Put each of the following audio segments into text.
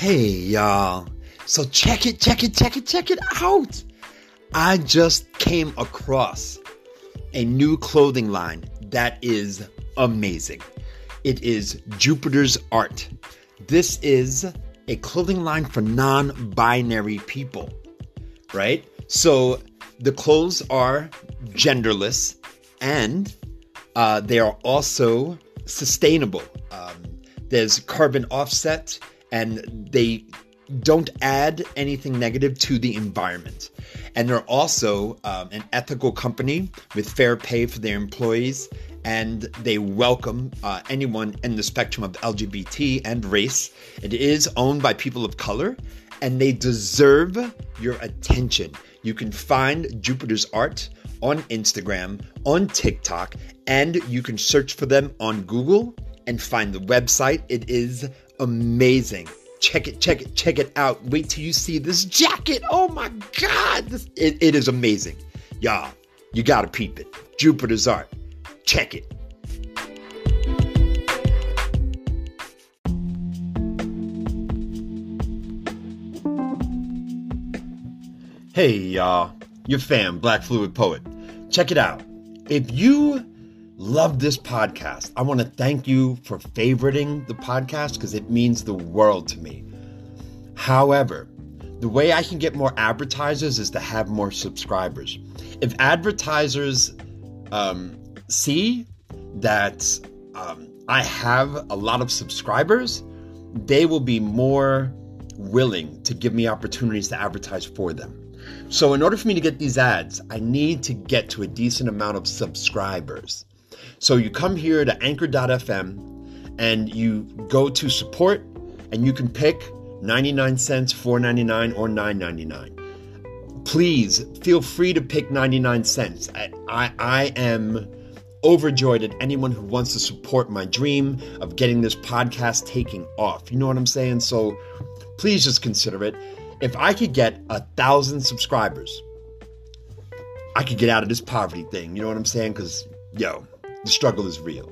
Hey, y'all. So check it, check it, check it, check it out. I just came across a new clothing line that is amazing. It is Jupiter's Art. This is a clothing line for non binary people, right? So the clothes are genderless and uh, they are also sustainable. Um, there's carbon offset and they don't add anything negative to the environment. And they're also um, an ethical company with fair pay for their employees, and they welcome uh, anyone in the spectrum of LGBT and race. It is owned by people of color, and they deserve your attention. You can find Jupiter's art on Instagram, on TikTok, and you can search for them on Google and find the website. It is amazing. Check it, check it, check it out. Wait till you see this jacket. Oh my God. This, it, it is amazing. Y'all, you gotta peep it. Jupiter's art. Check it. Hey, y'all. Your fam, Black Fluid Poet. Check it out. If you love this podcast, I want to thank you for favoriting the podcast because it means the world to me. However, the way I can get more advertisers is to have more subscribers. If advertisers um, see that um, I have a lot of subscribers, they will be more willing to give me opportunities to advertise for them. So, in order for me to get these ads, I need to get to a decent amount of subscribers. So, you come here to anchor.fm and you go to support, and you can pick 99 cents, 4.99 or 9.99. Please feel free to pick 99 cents. I, I, I am overjoyed at anyone who wants to support my dream of getting this podcast taking off. You know what I'm saying? So please just consider it if I could get a thousand subscribers, I could get out of this poverty thing. You know what I'm saying? Because, yo, the struggle is real.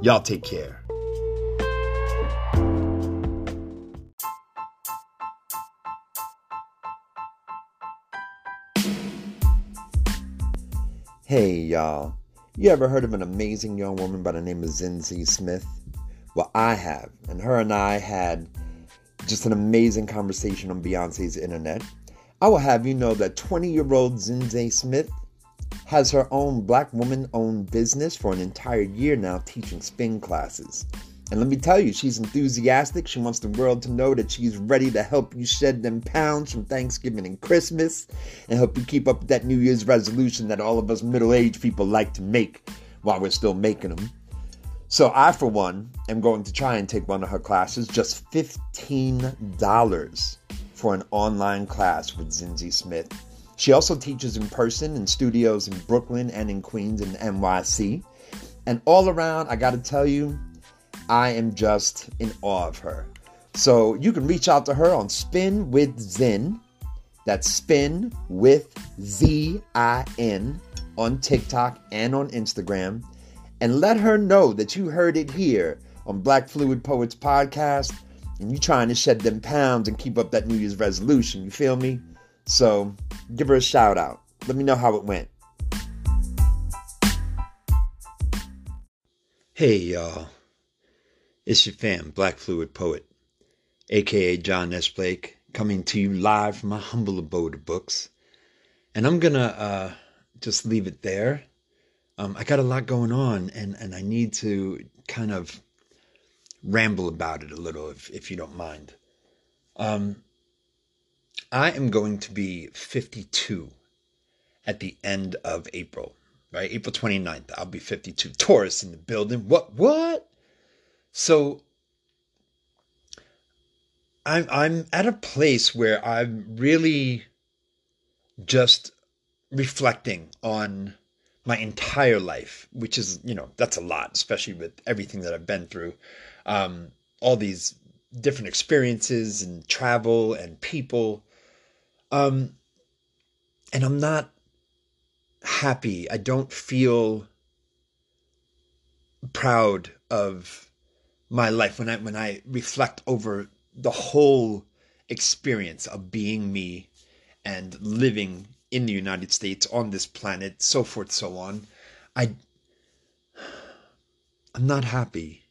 Y'all take care. Hey, y'all. You ever heard of an amazing young woman by the name of Zinzi Smith? Well, I have. And her and I had just an amazing conversation on Beyonce's internet. I will have you know that 20 year old Zinzi Smith has her own black woman owned business for an entire year now teaching spin classes. And let me tell you, she's enthusiastic. She wants the world to know that she's ready to help you shed them pounds from Thanksgiving and Christmas and help you keep up that New Year's resolution that all of us middle aged people like to make while we're still making them. So I, for one, am going to try and take one of her classes, just $15 for an online class with Zinzi Smith. She also teaches in person in studios in Brooklyn and in Queens and NYC. And all around, I got to tell you, I am just in awe of her. So you can reach out to her on Spin with Zin. That's Spin with Z I N on TikTok and on Instagram and let her know that you heard it here on Black Fluid Poets Podcast and you're trying to shed them pounds and keep up that New Year's resolution. You feel me? So give her a shout out. Let me know how it went. Hey, y'all. It's your fam, Black Fluid Poet, aka John S. Blake, coming to you live from my humble abode of books. And I'm gonna uh, just leave it there um, I got a lot going on, and and I need to kind of ramble about it a little, if if you don't mind. Um, I am going to be 52 at the end of April, right? April 29th, I'll be 52. Taurus in the building. What? What? So I'm I'm at a place where I'm really just reflecting on my entire life, which is, you know, that's a lot, especially with everything that I've been through. Um, all these different experiences and travel and people. Um, and I'm not happy. I don't feel proud of my life when I when I reflect over the whole experience of being me and living in the United States on this planet, so forth, so on, I I'm not happy.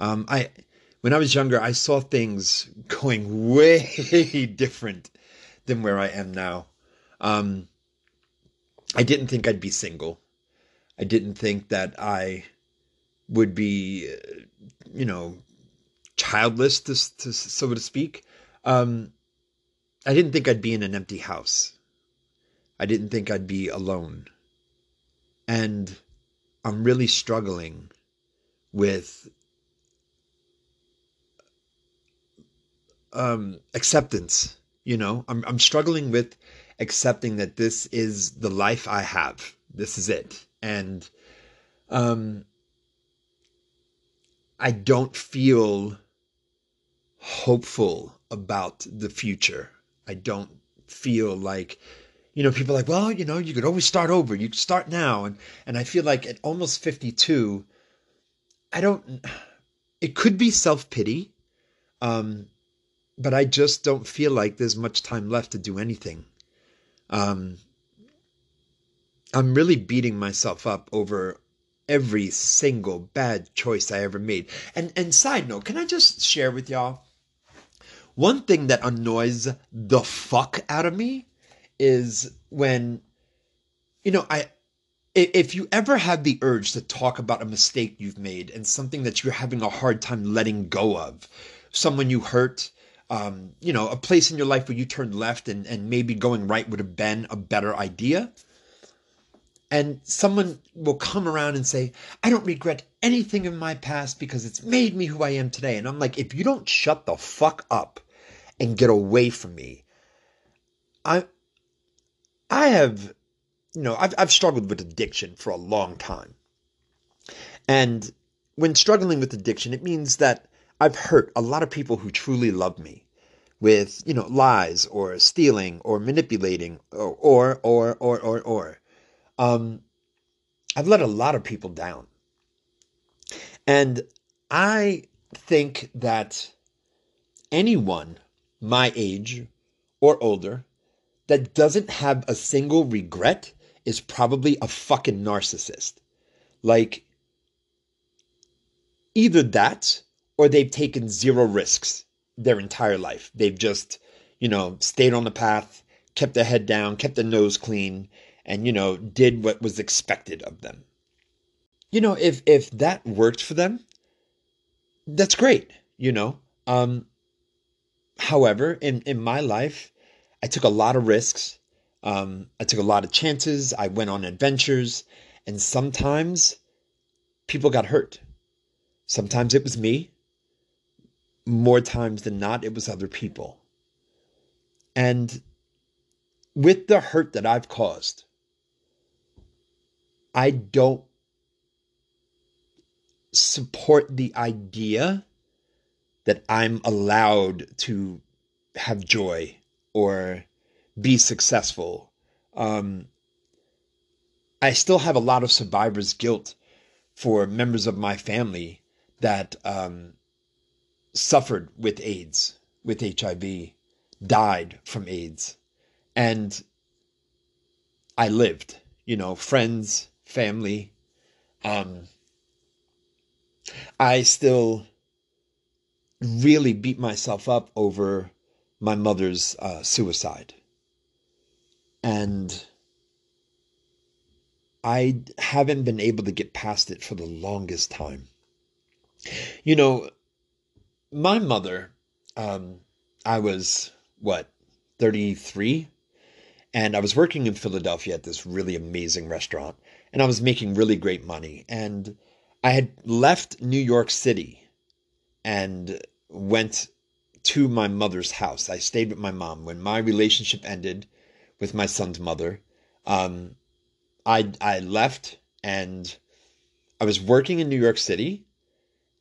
Um, I when I was younger, I saw things going way different than where I am now. Um, I didn't think I'd be single. I didn't think that I would be, you know, childless, to, to so to speak. Um, I didn't think I'd be in an empty house. I didn't think I'd be alone. And I'm really struggling with um, acceptance. You know, I'm I'm struggling with accepting that this is the life I have. This is it, and um, I don't feel hopeful about the future. I don't feel like you know people like well you know you could always start over you start now and and I feel like at almost 52 I don't it could be self-pity um but I just don't feel like there's much time left to do anything. Um, I'm really beating myself up over every single bad choice I ever made. And and side note, can I just share with y'all one thing that annoys the fuck out of me is when you know, I if you ever have the urge to talk about a mistake you've made and something that you're having a hard time letting go of, someone you hurt, um, you know, a place in your life where you turned left and, and maybe going right would have been a better idea. And someone will come around and say, I don't regret anything in my past because it's made me who I am today. And I'm like, if you don't shut the fuck up and get away from me, I I have, you know, I've, I've struggled with addiction for a long time. And when struggling with addiction, it means that I've hurt a lot of people who truly love me with, you know, lies or stealing or manipulating or or or or or, or. Um, I've let a lot of people down. And I think that anyone my age or older that doesn't have a single regret is probably a fucking narcissist. Like, either that or they've taken zero risks their entire life. They've just, you know, stayed on the path, kept their head down, kept their nose clean, and, you know, did what was expected of them. You know, if if that worked for them, that's great, you know. Um however, in in my life, I took a lot of risks. Um, I took a lot of chances. I went on adventures, and sometimes people got hurt. Sometimes it was me more times than not, it was other people. And with the hurt that I've caused, I don't support the idea that I'm allowed to have joy or be successful. Um, I still have a lot of survivor's guilt for members of my family that um, suffered with AIDS, with HIV, died from AIDS. And I lived, you know, friends, family. Um, I still really beat myself up over my mother's uh, suicide. And I haven't been able to get past it for the longest time. You know, my mother, um, I was what, 33? And I was working in Philadelphia at this really amazing restaurant, and I was making really great money. And I had left New York City and went to my mother's house. I stayed with my mom. When my relationship ended with my son's mother, um, I, I left and I was working in New York City.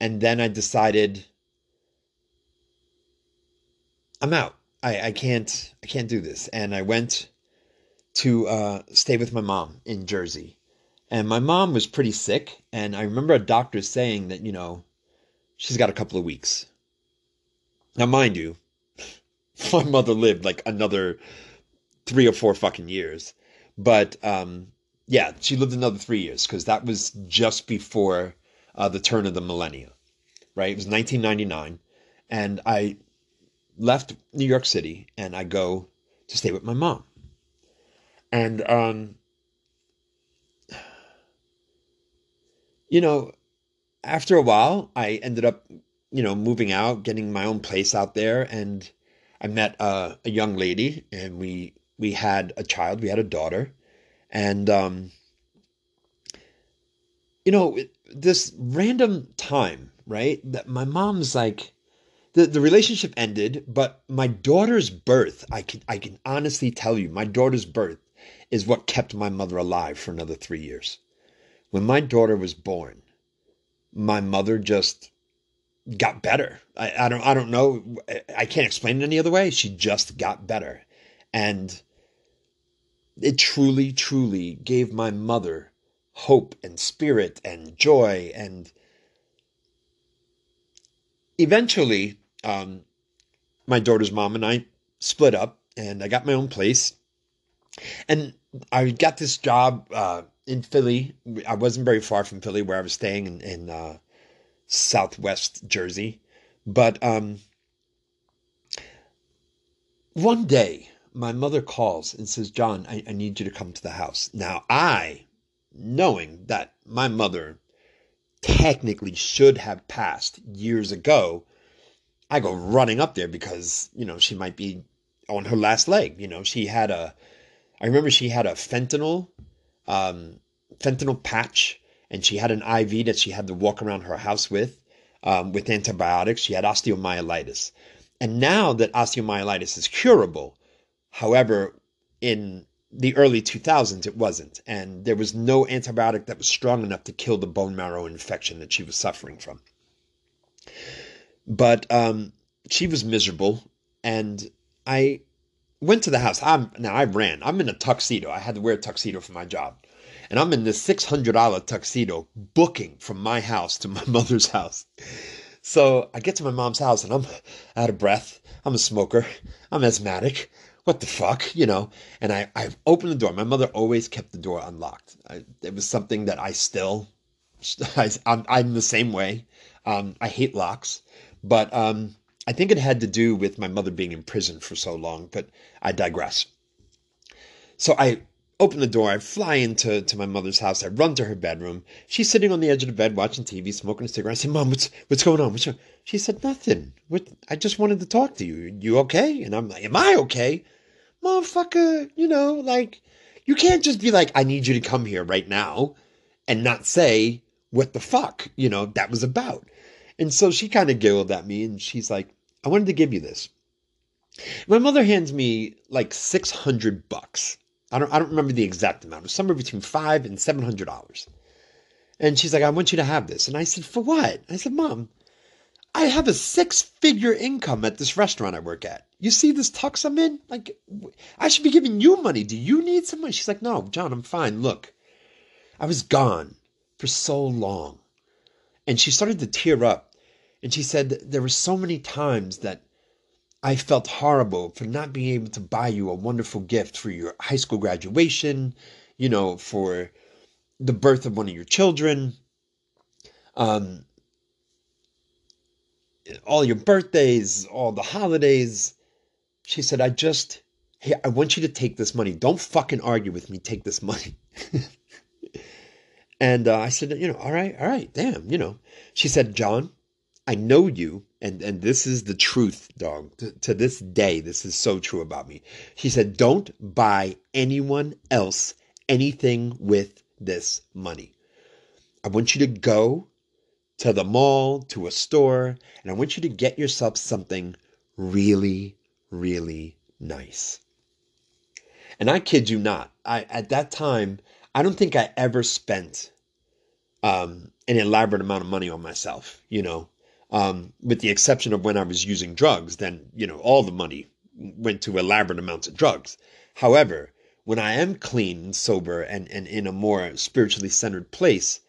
And then I decided I'm out. I, I can't I can't do this. And I went to uh, stay with my mom in Jersey. And my mom was pretty sick. And I remember a doctor saying that, you know, she's got a couple of weeks. Now, mind you, my mother lived like another three or four fucking years. But um, yeah, she lived another three years because that was just before uh, the turn of the millennia, right? It was 1999. And I left New York City and I go to stay with my mom. And, um, you know, after a while, I ended up, you know, moving out, getting my own place out there, and I met uh, a young lady, and we we had a child, we had a daughter, and um, you know, this random time, right? That my mom's like, the, the relationship ended, but my daughter's birth, I can I can honestly tell you, my daughter's birth is what kept my mother alive for another three years. When my daughter was born, my mother just got better. I, I don't I don't know. I can't explain it any other way. She just got better. And it truly, truly gave my mother hope and spirit and joy. And eventually, um, my daughter's mom and I split up, and I got my own place. And I got this job uh, in Philly. I wasn't very far from Philly, where I was staying in, in uh, Southwest Jersey. But um, one day, my mother calls and says, John, I, I need you to come to the house. Now, I, knowing that my mother technically should have passed years ago, I go running up there because, you know, she might be on her last leg. You know, she had a, I remember she had a fentanyl, um, fentanyl patch, and she had an IV that she had to walk around her house with, um, with antibiotics. She had osteomyelitis. And now that osteomyelitis is curable, However, in the early 2000s, it wasn't. And there was no antibiotic that was strong enough to kill the bone marrow infection that she was suffering from. But um, she was miserable. And I went to the house. I'm, now, I ran. I'm in a tuxedo. I had to wear a tuxedo for my job. And I'm in this $600 tuxedo booking from my house to my mother's house. So I get to my mom's house and I'm out of breath. I'm a smoker. I'm asthmatic what the fuck, you know? And I, I opened the door. My mother always kept the door unlocked. I, it was something that I still, I, am I'm the same way. Um, I hate locks, but um, I think it had to do with my mother being in prison for so long, but I digress. So I open the door, I fly into to my mother's house, I run to her bedroom. She's sitting on the edge of the bed watching TV, smoking a cigarette. I said, Mom, what's what's going on? What's She said, Nothing. What I just wanted to talk to you. You okay? And I'm like, Am I okay? motherfucker, you know, like, you can't just be like, I need you to come here right now and not say what the fuck, you know, that was about. And so she kind of giggled at me and she's like, I wanted to give you this. My mother hands me like 600 bucks. I don't, I don't remember the exact amount. It was somewhere between five and seven hundred dollars. And she's like, I want you to have this. And I said, For what? I said, Mom, I have a six figure income at this restaurant I work at. You see this tux I'm in? Like, I should be giving you money. Do you need some money? She's like, No, John, I'm fine. Look, I was gone for so long. And she started to tear up. And she said, There were so many times that I felt horrible for not being able to buy you a wonderful gift for your high school graduation, you know, for the birth of one of your children. Um, all your birthdays, all the holidays. She said, I just, hey, I want you to take this money. Don't fucking argue with me. Take this money. and uh, I said, you know, all right, all right, damn, you know. She said, John, I know you, and, and this is the truth, dog. To, to this day, this is so true about me. She said, don't buy anyone else anything with this money. I want you to go to the mall, to a store, and I want you to get yourself something really, really nice. And I kid you not, I at that time, I don't think I ever spent um, an elaborate amount of money on myself, you know. Um, with the exception of when I was using drugs, then, you know, all the money went to elaborate amounts of drugs. However, when I am clean and sober and, and in a more spiritually centered place,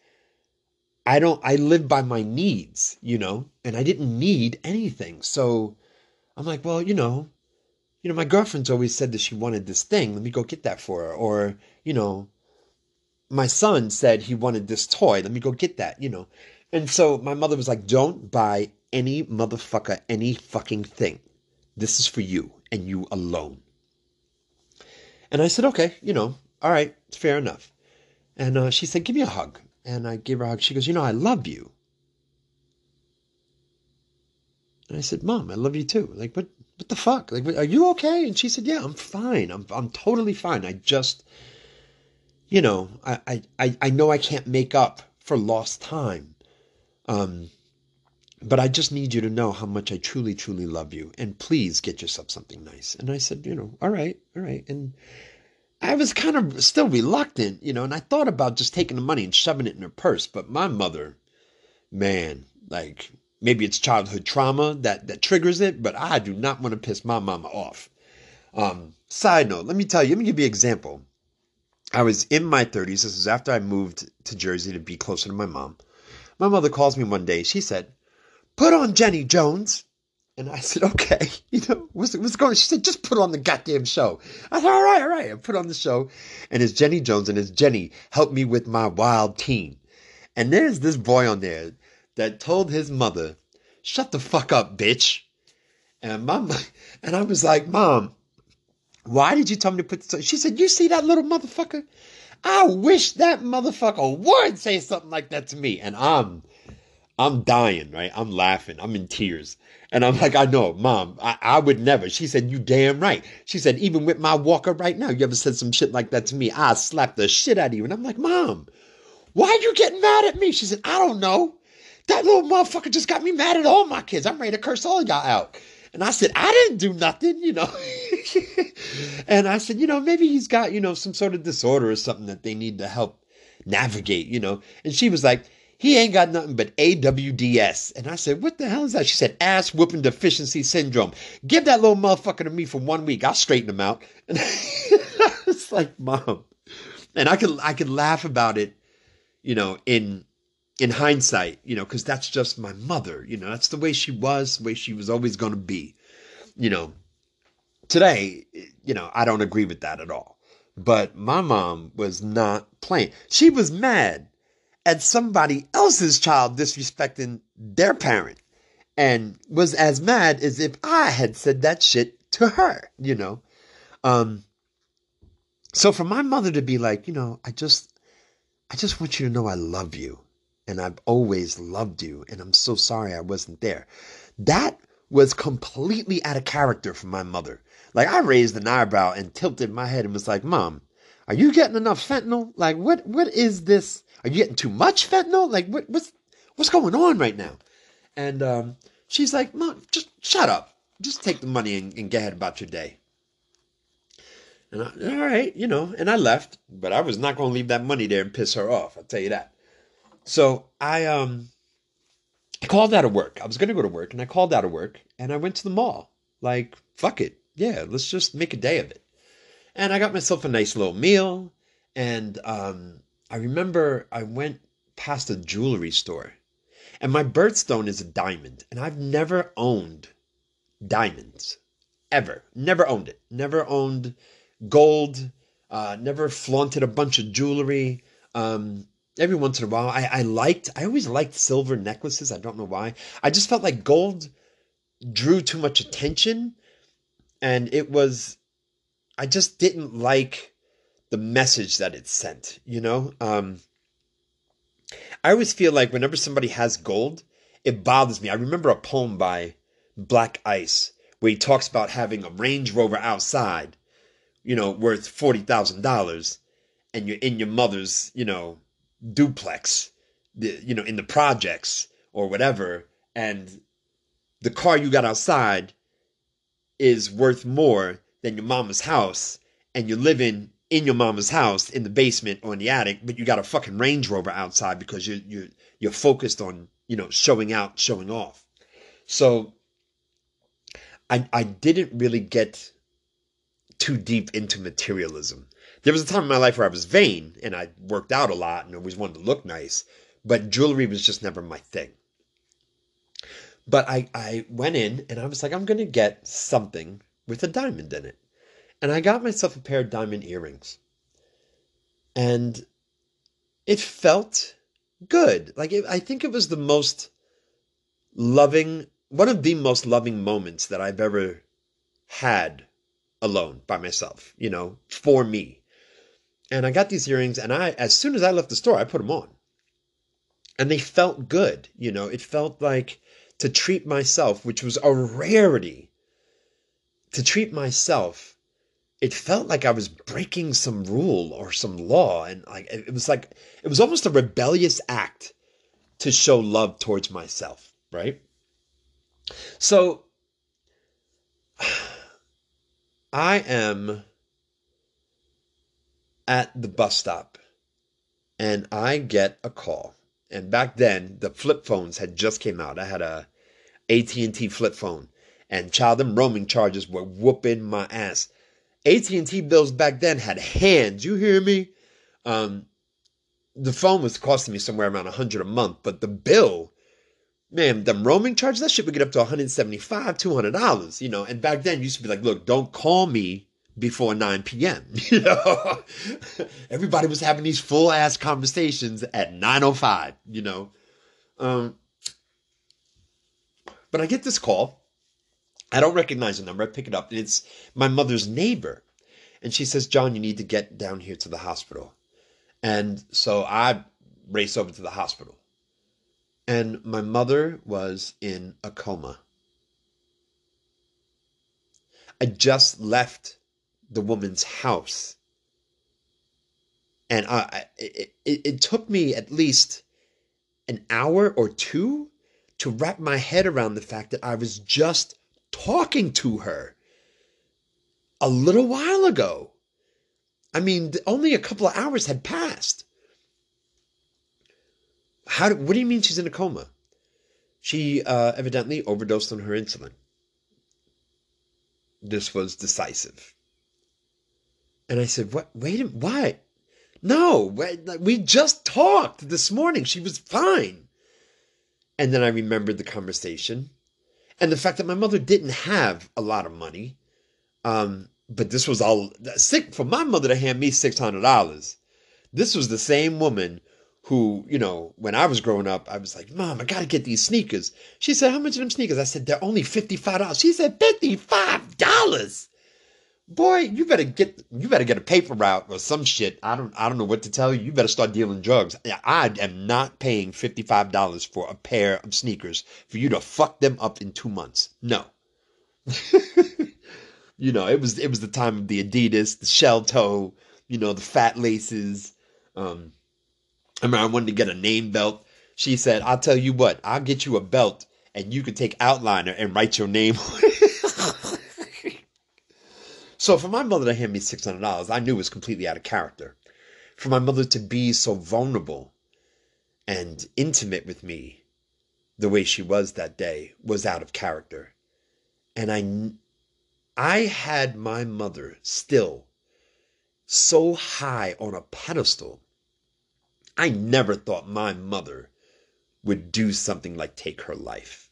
I don't I live by my needs, you know, and I didn't need anything. So I'm like, well, you know, you know, my girlfriend's always said that she wanted this thing. Let me go get that for her. Or, you know, my son said he wanted this toy. Let me go get that, you know. And so my mother was like, don't buy any motherfucker any fucking thing. This is for you and you alone. And I said, okay, you know, all right, fair enough. And uh, she said, give me a hug. And I gave her a hug. She goes, you know, I love you. And I said, Mom, I love you too. Like, what, what the fuck? Like, are you okay? And she said, Yeah, I'm fine. I'm, I'm totally fine. I just, you know, I, I, I know I can't make up for lost time. Um, but I just need you to know how much I truly, truly love you. And please get yourself something nice. And I said, you know, all right, all right. And I was kind of still reluctant, you know, and I thought about just taking the money and shoving it in her purse. But my mother, man, like maybe it's childhood trauma that that triggers it, but I do not want to piss my mama off. Um, side note, let me tell you, let me give you an example. I was in my 30s. This is after I moved to Jersey to be closer to my mom. My mother calls me one day. She said, "Put on Jenny Jones." And I said, okay, you know, what's, what's going on? She said, just put on the goddamn show. I said, all right, all right. I put on the show. And it's Jenny Jones and it's Jenny, help me with my wild teen. And there's this boy on there that told his mother, "Shut the fuck up, bitch." And mom, and I was like, "Mom, why did you tell me to put this?" She said, "You see that little motherfucker? I wish that motherfucker would say something like that to me." And I'm, I'm dying, right? I'm laughing. I'm in tears. And I'm like, I know, mom, I, I would never. She said, You damn right. She said, Even with my walker right now, you ever said some shit like that to me, I slap the shit out of you. And I'm like, Mom, why are you getting mad at me? She said, I don't know. That little motherfucker just got me mad at all my kids. I'm ready to curse all y'all out. And I said, I didn't do nothing, you know. and I said, you know, maybe he's got, you know, some sort of disorder or something that they need to help navigate, you know. And she was like, he ain't got nothing but AWDS. And I said, what the hell is that? She said, ass whooping deficiency syndrome. Give that little motherfucker to me for one week. I'll straighten him out. And I was like, mom. And I could I could laugh about it, you know, in in hindsight, you know, because that's just my mother, you know, that's the way she was, the way she was always going to be, you know. Today, you know, I don't agree with that at all. But my mom was not playing. She was mad at somebody else's child disrespecting their parent and was as mad as if I had said that shit to her, you know. Um, so for my mother to be like, you know, I just, I just want you to know I love you and I've always loved you, and I'm so sorry I wasn't there. That was completely out of character for my mother. Like I raised an eyebrow and tilted my head and was like, "Mom, are you getting enough fentanyl? Like what what is this? Are you getting too much fentanyl? Like what what's what's going on right now?" And um, she's like, "Mom, just shut up. Just take the money and, and get ahead about your day." And I, all right, you know, and I left, but I was not going to leave that money there and piss her off. I'll tell you that. So I um I called out of work. I was gonna go to work and I called out of work and I went to the mall. Like, fuck it. Yeah, let's just make a day of it. And I got myself a nice little meal. And um I remember I went past a jewelry store. And my birthstone is a diamond. And I've never owned diamonds. Ever. Never owned it. Never owned gold. Uh, never flaunted a bunch of jewelry. Um, every once in a while. I, I liked, I always liked silver necklaces. I don't know why. I just felt like gold drew too much attention. And it was, I just didn't like the message that it sent, you know? Um, I always feel like whenever somebody has gold, it bothers me. I remember a poem by Black Ice where he talks about having a Range Rover outside, you know, worth $40,000 and you're in your mother's, you know, duplex, you know, in the projects or whatever, and the car you got outside is worth more than your mama's house, and you're living in your mama's house in the basement or in the attic, but you got a fucking Range Rover outside because you you you're focused on you know showing out, showing off. So I I didn't really get too deep into materialism there was a time in my life where I was vain and I worked out a lot and always wanted to look nice, but jewelry was just never my thing. But I, I went in and I was like, I'm going to get something with a diamond in it. And I got myself a pair of diamond earrings. And it felt good. Like, it, I think it was the most loving, one of the most loving moments that I've ever had alone by myself, you know, for me. And I got these earrings, and I, as soon as I left the store, I put them on. And they felt good, you know, it felt like to treat myself, which was a rarity, to treat myself, it felt like I was breaking some rule or some law. And like, it was like, it was almost a rebellious act to show love towards myself, right? So, I am at the bus stop and I get a call. And back then, the flip phones had just came out. I had a AT&T flip phone, and child, them roaming charges were whooping my ass. AT&T bills back then had hands. You hear me? Um, the phone was costing me somewhere around 100 a month, but the bill, man, them roaming charges, that shit would get up to 175 $200, you know. And back then, you used to be like, look, don't call me before 9 p.m. You know, everybody was having these full ass conversations at 9:05. You know, um, but I get this call. I don't recognize the number. I pick it up, and it's my mother's neighbor, and she says, "John, you need to get down here to the hospital." And so I race over to the hospital, and my mother was in a coma. I just left the woman's house. And I, it, it, it took me at least an hour or two to wrap my head around the fact that I was just talking to her a little while ago. I mean, only a couple of hours had passed. How? What do you mean she's in a coma? She uh, evidently overdosed on her insulin. This was decisive. And I said, "What? Wait why? No, we just talked this morning. She was fine." And then I remembered the conversation and the fact that my mother didn't have a lot of money. Um, but this was all sick for my mother to hand me six hundred dollars. This was the same woman who, you know, when I was growing up, I was like, Mom, I gotta get these sneakers. She said, How much are them sneakers? I said, They're only $55. She said, $55 boy, you better get you better get a paper route or some shit. I don't I don't know what to tell you. You better start dealing drugs. I am not paying fifty five dollars for a pair of sneakers for you to fuck them up in two months. No. you know, it was it was the time of the Adidas, the shell toe, you know, the fat laces. Um, I remember I wanted to get a name belt. She said, "I'll tell you what, I'll get you a belt, and you can take outliner and write your name." So for my mother to hand me $600, I knew was completely out of character. For my mother to be so vulnerable and intimate with me the way she was that day was out of character. And I I had my mother still so high on a pedestal. I never thought my mother would do something like take her life.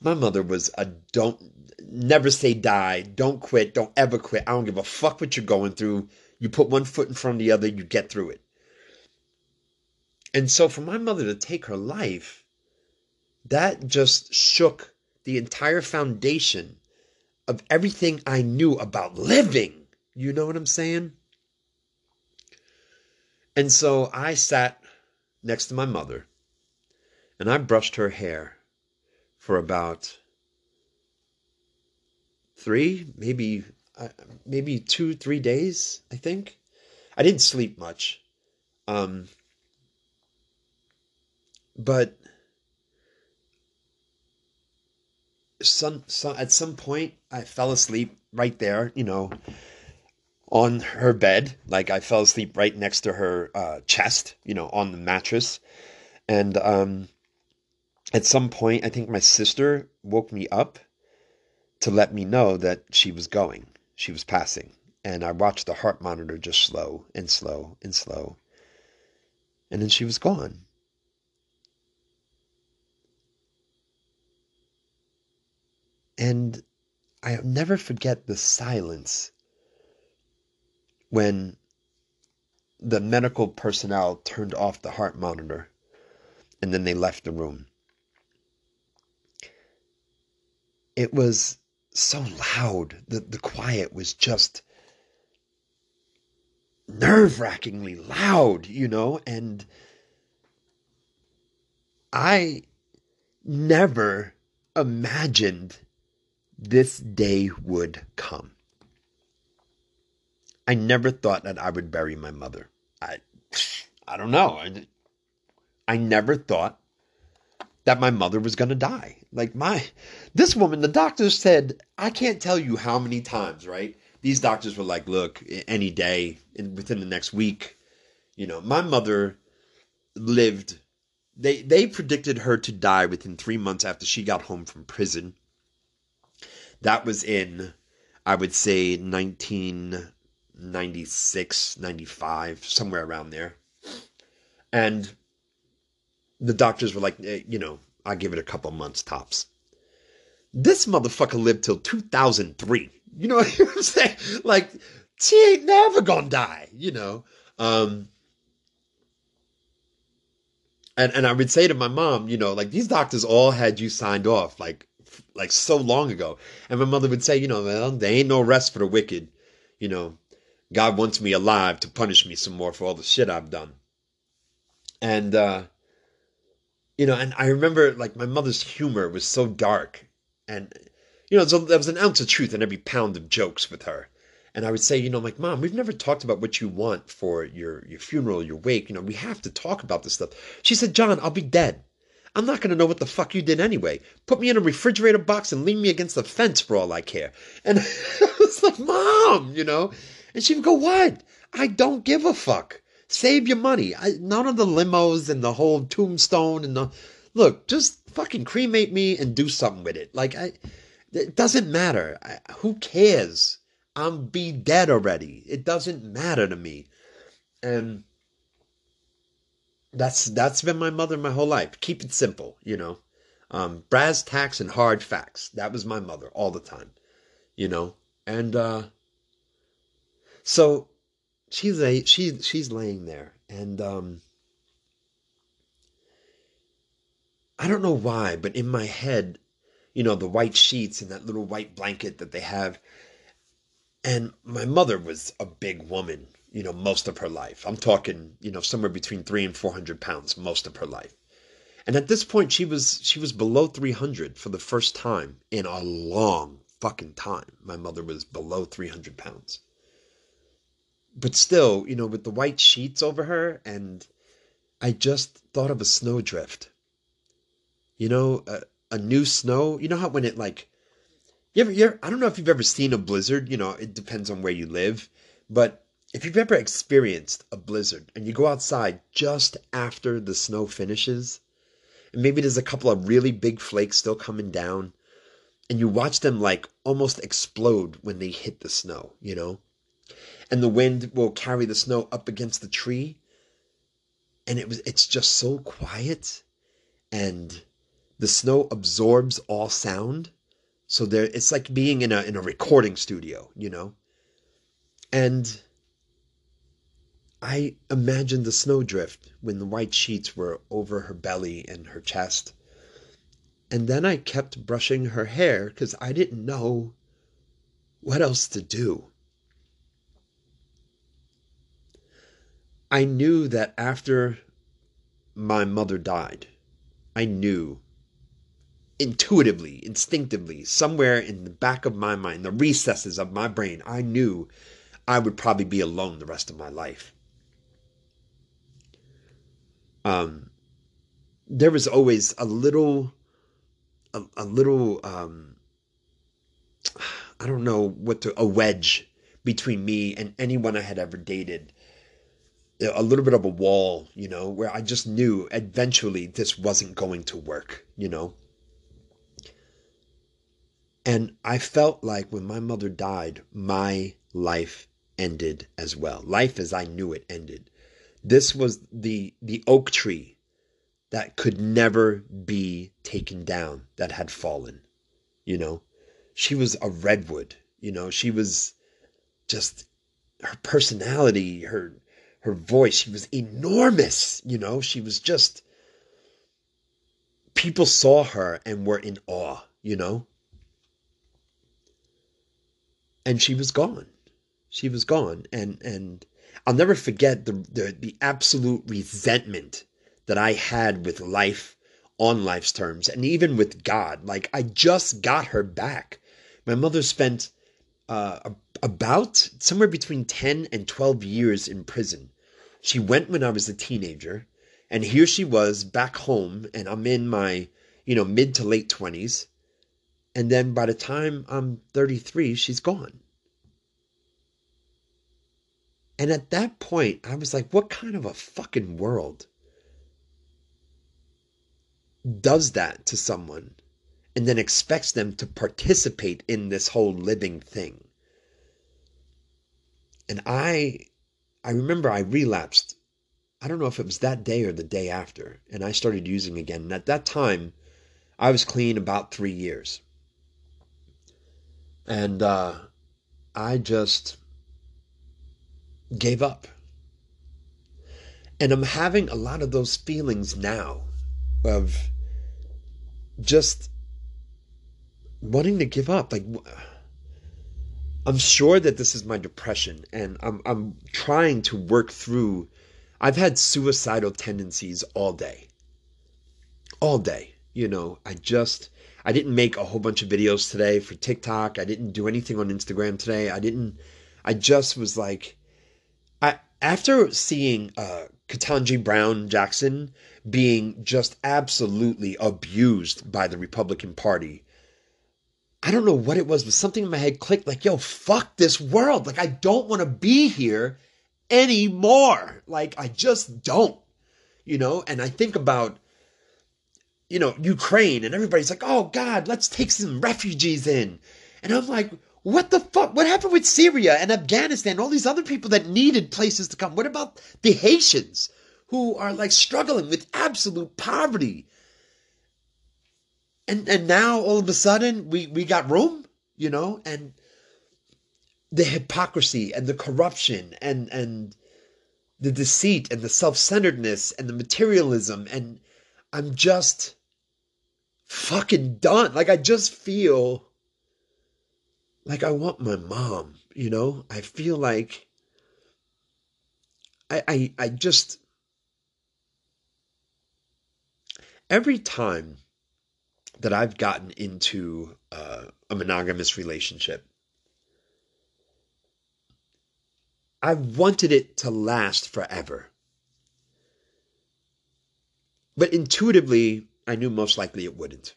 My mother was a don't never say die. Don't quit. Don't ever quit. I don't give a fuck what you're going through. You put one foot in front of the other, you get through it. And so for my mother to take her life, that just shook the entire foundation of everything I knew about living. You know what I'm saying? And so I sat next to my mother and I brushed her hair for about three, maybe uh, maybe two, three days. I think I didn't sleep much, um, but some, some at some point I fell asleep right there. You know, on her bed, like I fell asleep right next to her uh, chest. You know, on the mattress, and um, at some point, I think my sister woke me up to let me know that she was going, she was passing. And I watched the heart monitor just slow and slow and slow. And then she was gone. And I'll never forget the silence when the medical personnel turned off the heart monitor and then they left the room. It was so loud. The, the quiet was just nerve wrackingly loud, you know, and I never imagined this day would come. I never thought that I would bury my mother. I I don't know. I, I never thought that my mother was going to die. Like my this woman, the doctor said, I can't tell you how many times, right? These doctors were like, "Look, any day in, within the next week, you know, my mother lived they they predicted her to die within 3 months after she got home from prison. That was in I would say 1996, 95, somewhere around there. And the doctors were like, eh, you know, I give it a couple months tops. This motherfucker lived till 2003. You know what I'm saying? Like, she ain't never gonna die, you know. Um, and and I would say to my mom, you know, like these doctors all had you signed off like like so long ago. And my mother would say, you know, well, there ain't no rest for the wicked. You know, God wants me alive to punish me some more for all the shit I've done. And uh you know, and I remember like my mother's humor was so dark, and you know, there was an ounce of truth in every pound of jokes with her. And I would say, you know, like, Mom, we've never talked about what you want for your your funeral, your wake. You know, we have to talk about this stuff. She said, John, I'll be dead. I'm not going to know what the fuck you did anyway. Put me in a refrigerator box and lean me against the fence for all I care. And I was like, Mom, you know? And she would go, What? I don't give a fuck. Save your money. I, none of the limos and the whole tombstone and the look. Just fucking cremate me and do something with it. Like I, it doesn't matter. I, who cares? I'm be dead already. It doesn't matter to me. And that's that's been my mother my whole life. Keep it simple, you know. Um, brass tacks and hard facts. That was my mother all the time, you know. And uh, so she's a she she's laying there and um I don't know why, but in my head, you know, the white sheets and that little white blanket that they have. And my mother was a big woman, you know, most of her life. I'm talking, you know, somewhere between three and four hundred pounds most of her life. And at this point, she was she was below three hundred for the first time in a long fucking time. My mother was below three hundred pounds but still, you know, with the white sheets over her, and I just thought of a snowdrift. You know, a, a new snow. You know how when it like, you ever, you ever, I don't know if you've ever seen a blizzard. You know, it depends on where you live, but if you've ever experienced a blizzard and you go outside just after the snow finishes, and maybe there's a couple of really big flakes still coming down, and you watch them like almost explode when they hit the snow, you know? And the wind will carry the snow up against the tree. And it was it's just so quiet and the snow absorbs all sound. So there it's like being in a in a recording studio you know? And i imagined the snowdrift when the white sheets were over her belly and her chest. And then i kept brushing her hair because i didn't know what else to do I knew that after my mother died, I knew intuitively, instinctively, somewhere in the back of my mind, the recesses of my brain, I knew I would probably be alone the rest of my life. Um, there was always a little, a, a little, um, I don't know what to, a wedge between me and anyone I had ever dated a little bit of a wall, you know, where I just knew eventually this wasn't going to work, you know. And I felt like when my mother died, my life ended as well. Life as I knew it ended. This was the the oak tree that could never be taken down that had fallen, you know. she was a redwood. You know, she was just her personality, her her voice, she was enormous, you know, she was just people saw her and were in awe, you know? And she was gone. She was gone and and I'll never forget the the, the absolute resentment that I had with life on life's terms and even with God. Like I just got her back. My mother spent uh, about somewhere between 10 and 12 years in prison. She went when I was a teenager, and here she was back home, and I'm in my, you know, mid to late 20s. And then by the time I'm 33, she's gone. And at that point, I was like, what kind of a fucking world does that to someone and then expects them to participate in this whole living thing? And I I remember I relapsed. I don't know if it was that day or the day after, and I started using again. And at that time, I was clean about three years. And uh, I just gave up. And I'm having a lot of those feelings now of just wanting to give up. Like, I'm sure that this is my depression and I'm I'm trying to work through I've had suicidal tendencies all day. All day. You know, I just I didn't make a whole bunch of videos today for TikTok. I didn't do anything on Instagram today. I didn't I just was like I after seeing uh Ketanji Brown Jackson being just absolutely abused by the Republican Party I don't know what it was, but something in my head clicked like, yo, fuck this world. Like, I don't want to be here anymore. Like, I just don't, you know? And I think about, you know, Ukraine and everybody's like, oh God, let's take some refugees in. And I'm like, what the fuck? What happened with Syria and Afghanistan? All these other people that needed places to come. What about the Haitians who are like struggling with absolute poverty? And and now all of a sudden we we got room you know and the hypocrisy and the corruption and and the deceit and the self-centeredness and the materialism. And i'm just fucking done. Like i just feel like i want my mom you know? I feel like i i, I just every time that I've gotten into uh, a monogamous relationship. I wanted it to last forever. But intuitively, I knew most likely it wouldn't.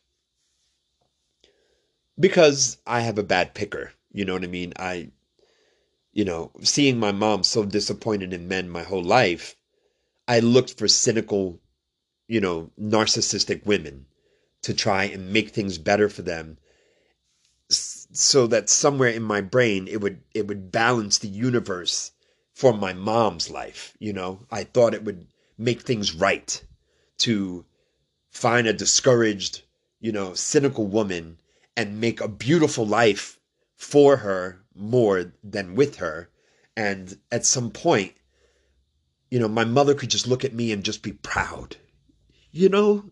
Because I have a bad picker. You know what I mean? I, you know, seeing my mom so disappointed in men my whole life, I looked for cynical, you know, narcissistic women to try and make things better for them so that somewhere in my brain it would it would balance the universe for my mom's life you know? I thought it would make things right to find a discouraged you know cynical woman and make a beautiful life for her more than with her. And at some point you know my mother could just look at me and just be proud you know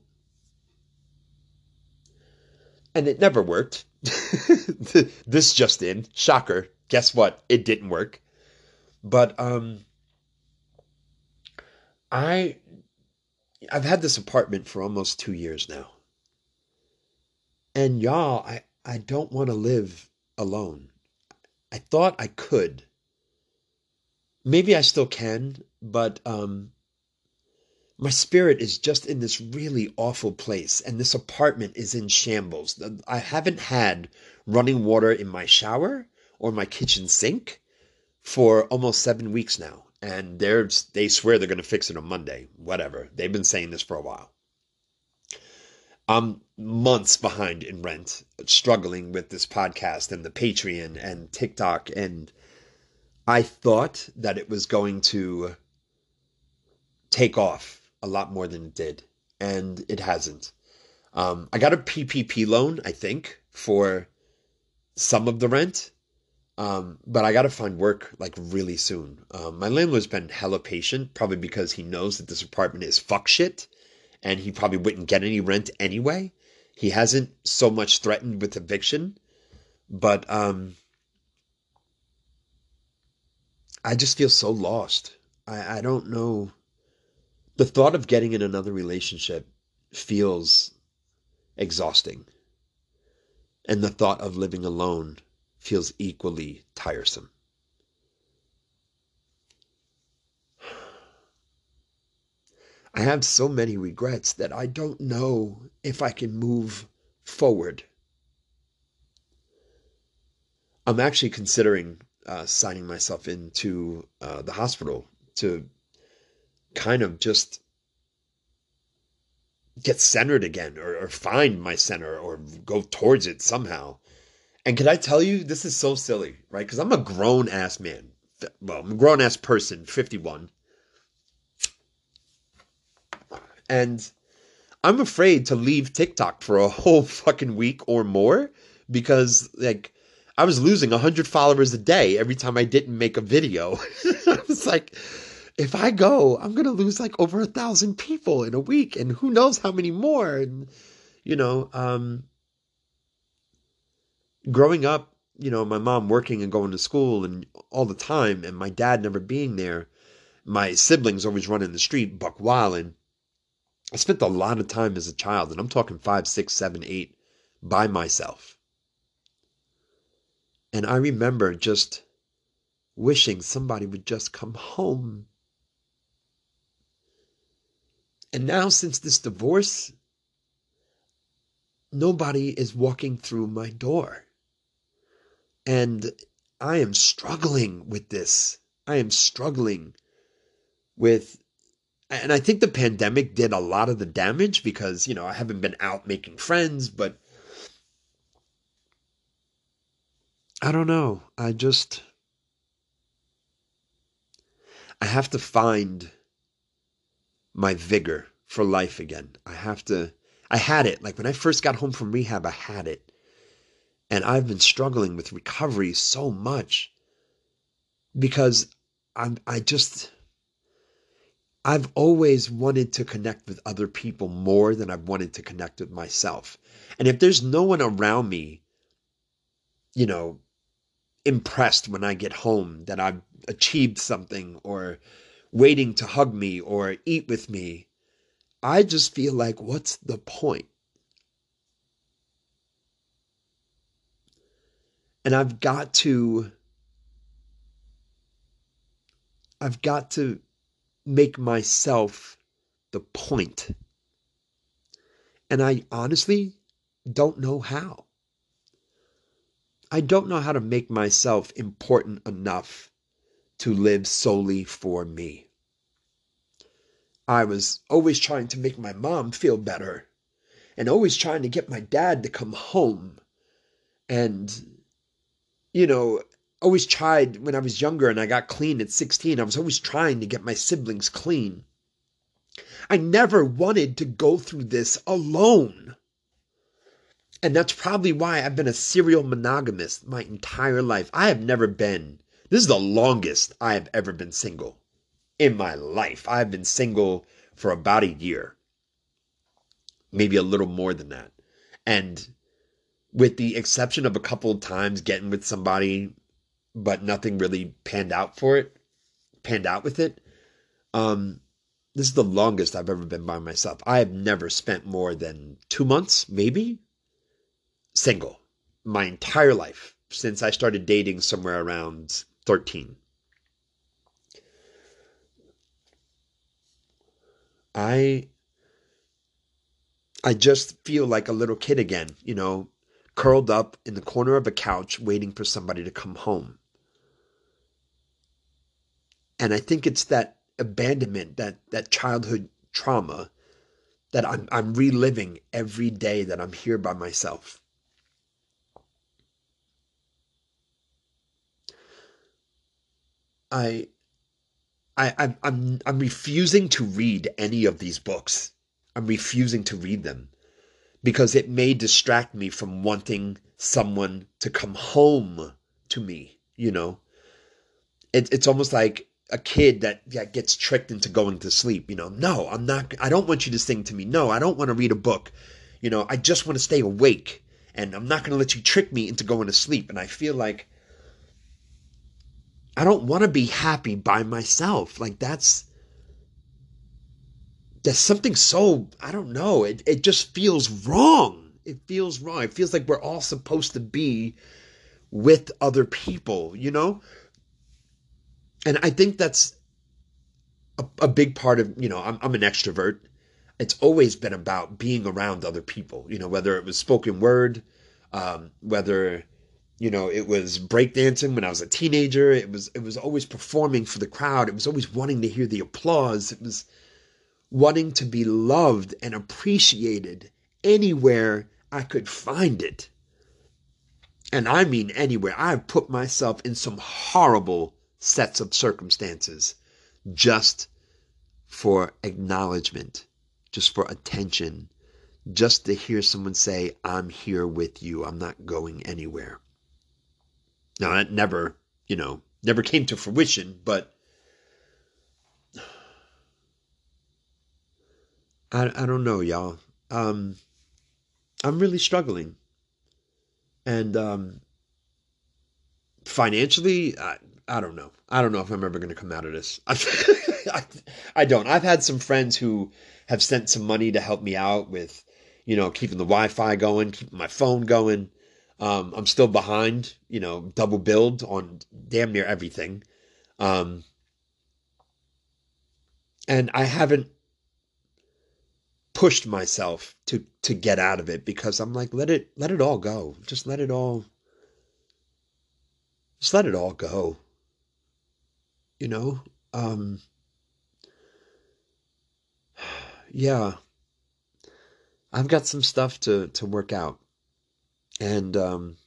and it never worked. this just in, shocker. Guess what? It didn't work. But um I I've had this apartment for almost 2 years now. And y'all, I I don't want to live alone. I thought I could. Maybe I still can, but um my spirit is just in this really awful place and this apartment is in shambles. I haven't had running water in my shower or my kitchen sink for almost seven weeks now and they're they swear they're going to fix it on monday whatever. They've been saying this for a while. I'm months behind in rent struggling with this podcast and the patreon and tiktok and i thought that it was going to take off a lot more than it did, and it hasn't. Um, I got a PPP loan, I think, for some of the rent. Um, but I got to find work like really soon. Um, my landlord's been hella patient, probably because he knows that this apartment is fuck shit and he probably wouldn't get any rent anyway. He hasn't so much threatened with eviction, but um, I just feel so lost. I, I don't know. The thought of getting in another relationship feels exhausting. And the thought of living alone feels equally tiresome. I have so many regrets that I don't know if I can move forward. I'm actually considering uh, signing myself into uh, the hospital to kind of just get centered again or, or find my center or go towards it somehow. And can I tell you, this is so silly, right? Because I'm a grown ass man. Well, I'm a grown ass person, 51. And I'm afraid to leave TikTok for a whole fucking week or more because, like, I was losing 100 followers a day every time I didn't make a video. I was like, if I go, I'm going to lose like over a thousand people in a week and who knows how many more. And, you know, um, growing up, you know, my mom working and going to school and all the time, and my dad never being there, my siblings always running the street, buck wilding. I spent a lot of time as a child, and I'm talking five, six, seven, eight, by myself. And I remember just wishing somebody would just come home. And now, since this divorce, nobody is walking through my door. And I am struggling with this. I am struggling with, and I think the pandemic did a lot of the damage because, you know, I haven't been out making friends, but I don't know. I just I have to find my vigor for life again. I have to I had it. Like when I first got home from rehab, I had it. And I've been struggling with recovery so much because I'm I just I've always wanted to connect with other people more than I've wanted to connect with myself. And if there's no one around me, you know, impressed when I get home that I've achieved something or waiting to hug me or eat with me. I just feel like, what's the point? And I've got to, I've got to make myself the point. And I honestly don't know how. I don't know how to make myself important enough to live solely for me. I was always trying to make my mom feel better and always trying to get my dad to come home. And, you know, always tried when I was younger and I got clean at 16, I was always trying to get my siblings clean. I never wanted to go through this alone. And that's probably why I've been a serial monogamist my entire life. I have never been, this is the longest I have ever been single in my life. I've been single for about a year, maybe a little more than that. And with the exception of a couple of times getting with somebody, but nothing really panned out for it, panned out with it, um, this is the longest I've ever been by myself. I have never spent more than two months, maybe, single my entire life since I started dating somewhere around 13. I I just feel like a little kid again, you know, curled up in the corner of a couch waiting for somebody to come home. And I think it's that abandonment, that that childhood trauma that I'm I'm reliving every day that I'm here by myself. I, I, I'm, I'm, I'm refusing to read any of these books. I'm refusing to read them because it may distract me from wanting someone to come home to me, you know. It, it's almost like a kid that, that gets tricked into going to sleep, you know. No, I'm not I don't want you to sing to me. No, I don't want to read a book. You know, I just want to stay awake and I'm not going to let you trick me into going to sleep. And I feel like I don't want to be happy by myself. Like that's there's something so I don't know. It it just feels wrong. It feels wrong. It feels like we're all supposed to be with other people, you know? And I think that's a, a big part of, you know, I'm, I'm an extrovert. It's always been about being around other people, you know, whether it was spoken word, um, whether you know it was breakdancing when I was a teenager. It was it was always performing for the crowd. It was always wanting to hear the applause. It was wanting to be loved and appreciated anywhere I could find it. And I mean anywhere. I've put myself in some horrible sets of circumstances just for acknowledgement, just for attention, just to hear someone say, I'm here with you, I'm not going anywhere. Now, that never, you know, never came to fruition, but I, I don't know, y'all. Um, I'm really struggling. And um, financially, I, I don't know. I don't know if I'm ever going to come out of this. I, I don't. I've had some friends who have sent some money to help me out with you know, keeping the Wi-Fi going, keeping my phone going. Um, I'm still behind, you know, double build on damn near everything. Um, and I haven't pushed myself to to get out of it because I'm like, let it let it all go. Just let it all just let it all go. You know? Um yeah. I've got some stuff to to work out, and um,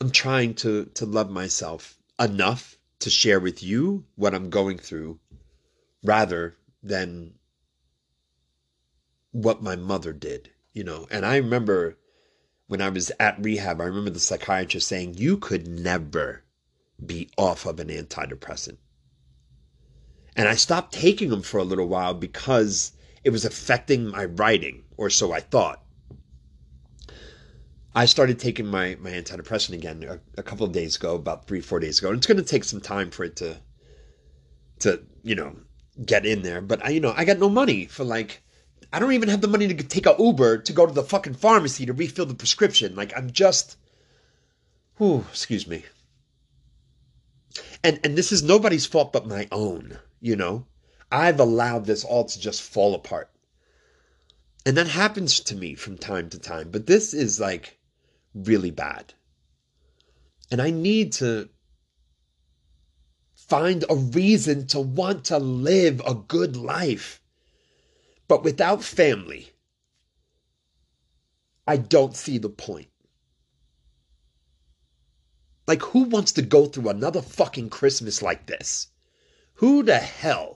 I'm trying to to love myself enough to share with you what I'm going through, rather than what my mother did. You know, and I remember when I was at rehab, I remember the psychiatrist saying, "You could never be off of an antidepressant." And I stopped taking them for a little while because it was affecting my writing, or so I thought. I started taking my, my antidepressant again a, a couple of days ago, about three, four days ago. And it's going to take some time for it to, to, you know, get in there. But I, you know, I got no money for like, I don't even have the money to take a Uber to go to the fucking pharmacy to refill the prescription. Like I'm just, whew, excuse me. And, and this is nobody's fault but my own you know? I've allowed this all to just fall apart. And that happens to me from time to time, but this is like really bad. And I need to find a reason to want to live a good life. But without family, I don't see the point. Like, who wants to go through another fucking Christmas like this? Who the hell?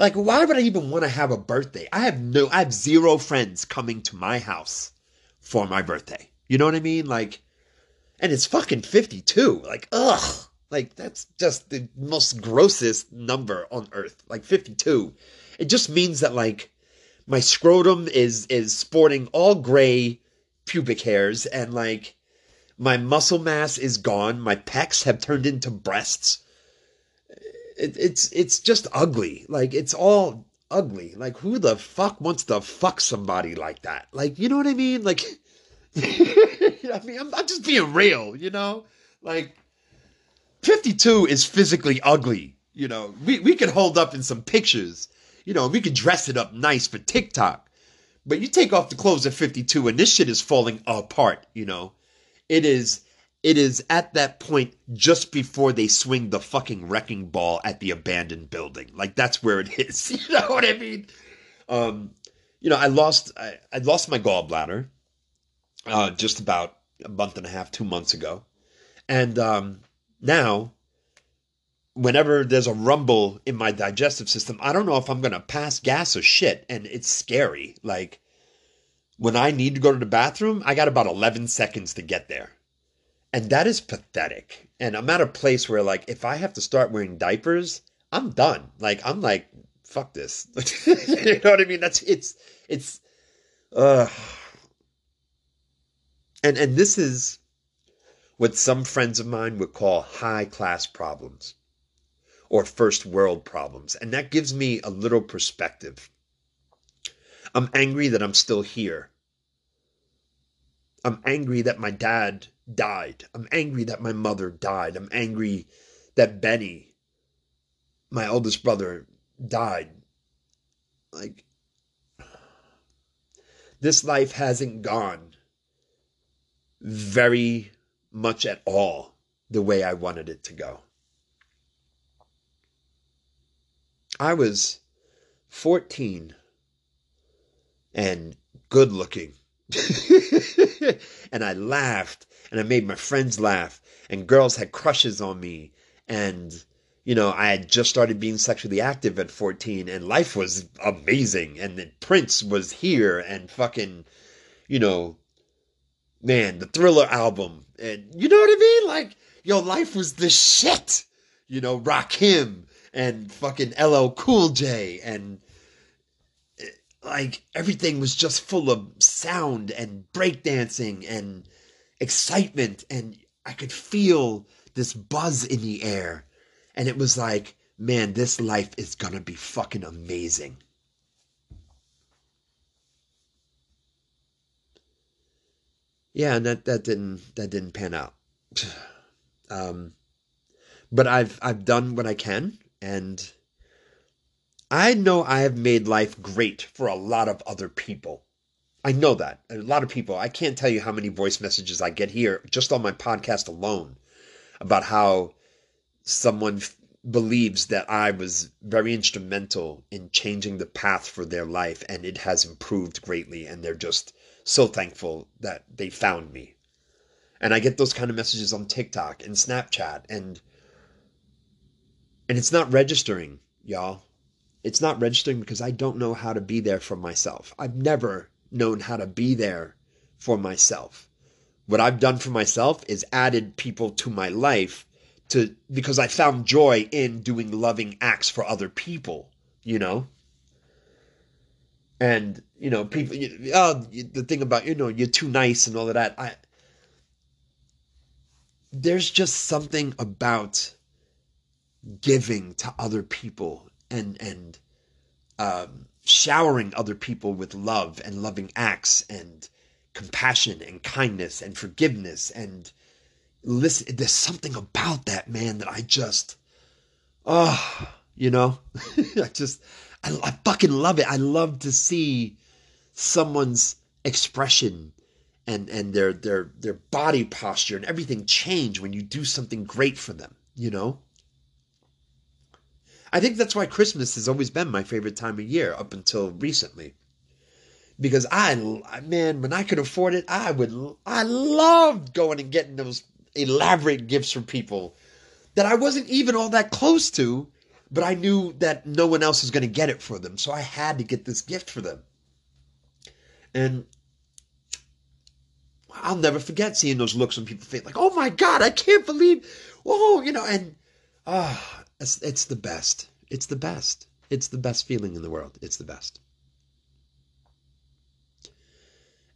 Like, why would I even want to have a birthday? I have no, I have zero friends coming to my house for my birthday. You know what I mean? Like, and it's fucking 52. Like, ugh. Like, that's just the most grossest number on earth. Like, 52. It just means that, like, my scrotum is is sporting all gray pubic hairs and like my muscle mass is gone my pecs have turned into breasts it, it's it's just ugly. Like it's all ugly. Like who the fuck wants to fuck somebody like that? Like you know what I mean? Like I mean I'm, I'm just being real, you know? Like 52 is physically ugly. You know, we, we could hold up in some pictures. You know, we could dress it up nice for TikTok. But you take off the clothes at 52 and this shit is falling apart, you know. It is it is at that point just before they swing the fucking wrecking ball at the abandoned building. Like that's where it is. You know what I mean? Um, you know, I lost I, I lost my gallbladder uh, just about a month and a half, two months ago, and um, now whenever there's a rumble in my digestive system, I don't know if I'm to pass gas or shit. And it's scary. Like, when I need to go to the bathroom, I got about 11 seconds to get there. And that is pathetic. And I'm at a place where, like, if I have to start wearing diapers, I'm done. Like, I'm like, fuck this. you know what I mean? That's, it's, it's, uh, and, and this is what some friends of mine would call high class problems or first world problems. And that gives me a little perspective. I'm angry that I'm still here. I'm angry that my dad died. I'm angry that my mother died. I'm angry that Benny, my oldest brother, died. Like, this life hasn't gone very much at all the way I wanted it to go. I was 14 and good looking. and I laughed and I made my friends laugh and girls had crushes on me and you know I had just started being sexually active at 14 and life was amazing and then Prince was here and fucking you know man the Thriller album and you know what I mean? Like yo life was the shit you know Rakim and fucking LL Cool J and like everything was just full of sound and breakdancing and excitement and I could feel this buzz in the air and it was like man this life is going to be fucking amazing. Yeah, and that that didn't that didn't pan out. Um but I've I've done what I can and I know I have made life great for a lot of other people. I know that. A lot of people. I can't tell you how many voice messages I get here just on my podcast alone about how someone f- believes that I was very instrumental in changing the path for their life and it has improved greatly and they're just so thankful that they found me. And I get those kind of messages on TikTok and Snapchat and and it's not registering, y'all. It's not registering because I don't know how to be there for myself. I've never known how to be there for myself. What I've done for myself is added people to my life to because I found joy in doing loving acts for other people, you know? And, you know, people you, oh, the thing about, you know, you're too nice and all of that. I there's just something about giving to other people and and um, showering other people with love and loving acts and compassion and kindness and forgiveness and listen there's something about that man that i just oh you know? I just I, I fucking love it. I love to see someone's expression and and their their their body posture and everything change when you do something great for them you know I think that's why Christmas has always been my favorite time of year up until recently. Because I, man, when I could afford it, I would, I loved going and getting those elaborate gifts from people that I wasn't even all that close to, but I knew that no one else was going to get it for them. So I had to get this gift for them. And I'll never forget seeing those looks on people's face, like, "Oh my God, I can't believe!" Oh, you know, and ah, it's, it's the best. It's the best. It's the best feeling in the world. It's the best.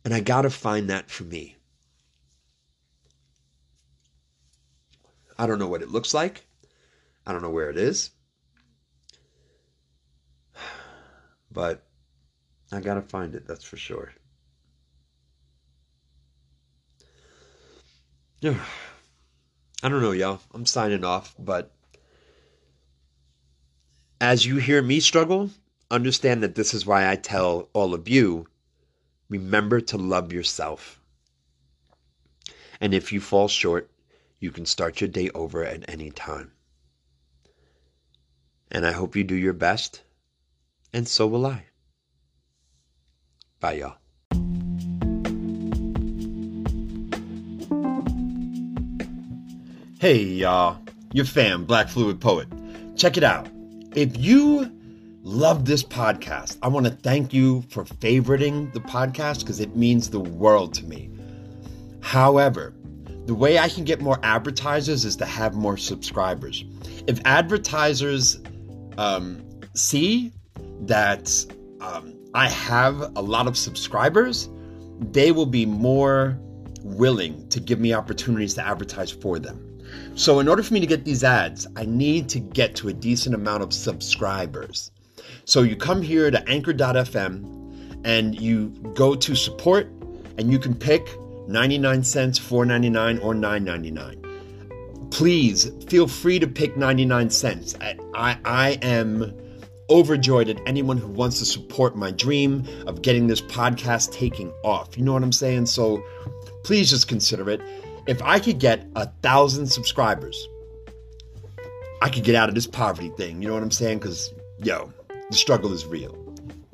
And I got to find that for me. I don't know what it looks like. I don't know where it is. But I got to find it, that's for sure. I don't know, y'all. I'm signing off, but as you hear me struggle, understand that this is why I tell all of you remember to love yourself. And if you fall short, you can start your day over at any time. And I hope you do your best, and so will I. Bye, y'all. Hey, y'all. your fam, Black Fluid Poet. Check it out. If you love this podcast, I want to thank you for favoriting the podcast because it means the world to me. However, the way I can get more advertisers is to have more subscribers. If advertisers um, see that um, I have a lot of subscribers, they will be more willing to give me opportunities to advertise for them. So, in order for me to get these ads, I need to get to a decent amount of subscribers. So, you come here to anchor.fm and you go to support, and you can pick 99 cents, 4.99 or 9.99. Please feel free to pick 99 cents. I, I, I am overjoyed at anyone who wants to support my dream of getting this podcast taking off. You know what I'm saying? So please just consider it. If I could get a thousand subscribers, I could get out of this poverty thing. You know what I'm saying? Because, yo, the struggle is real.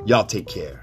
Y'all take care.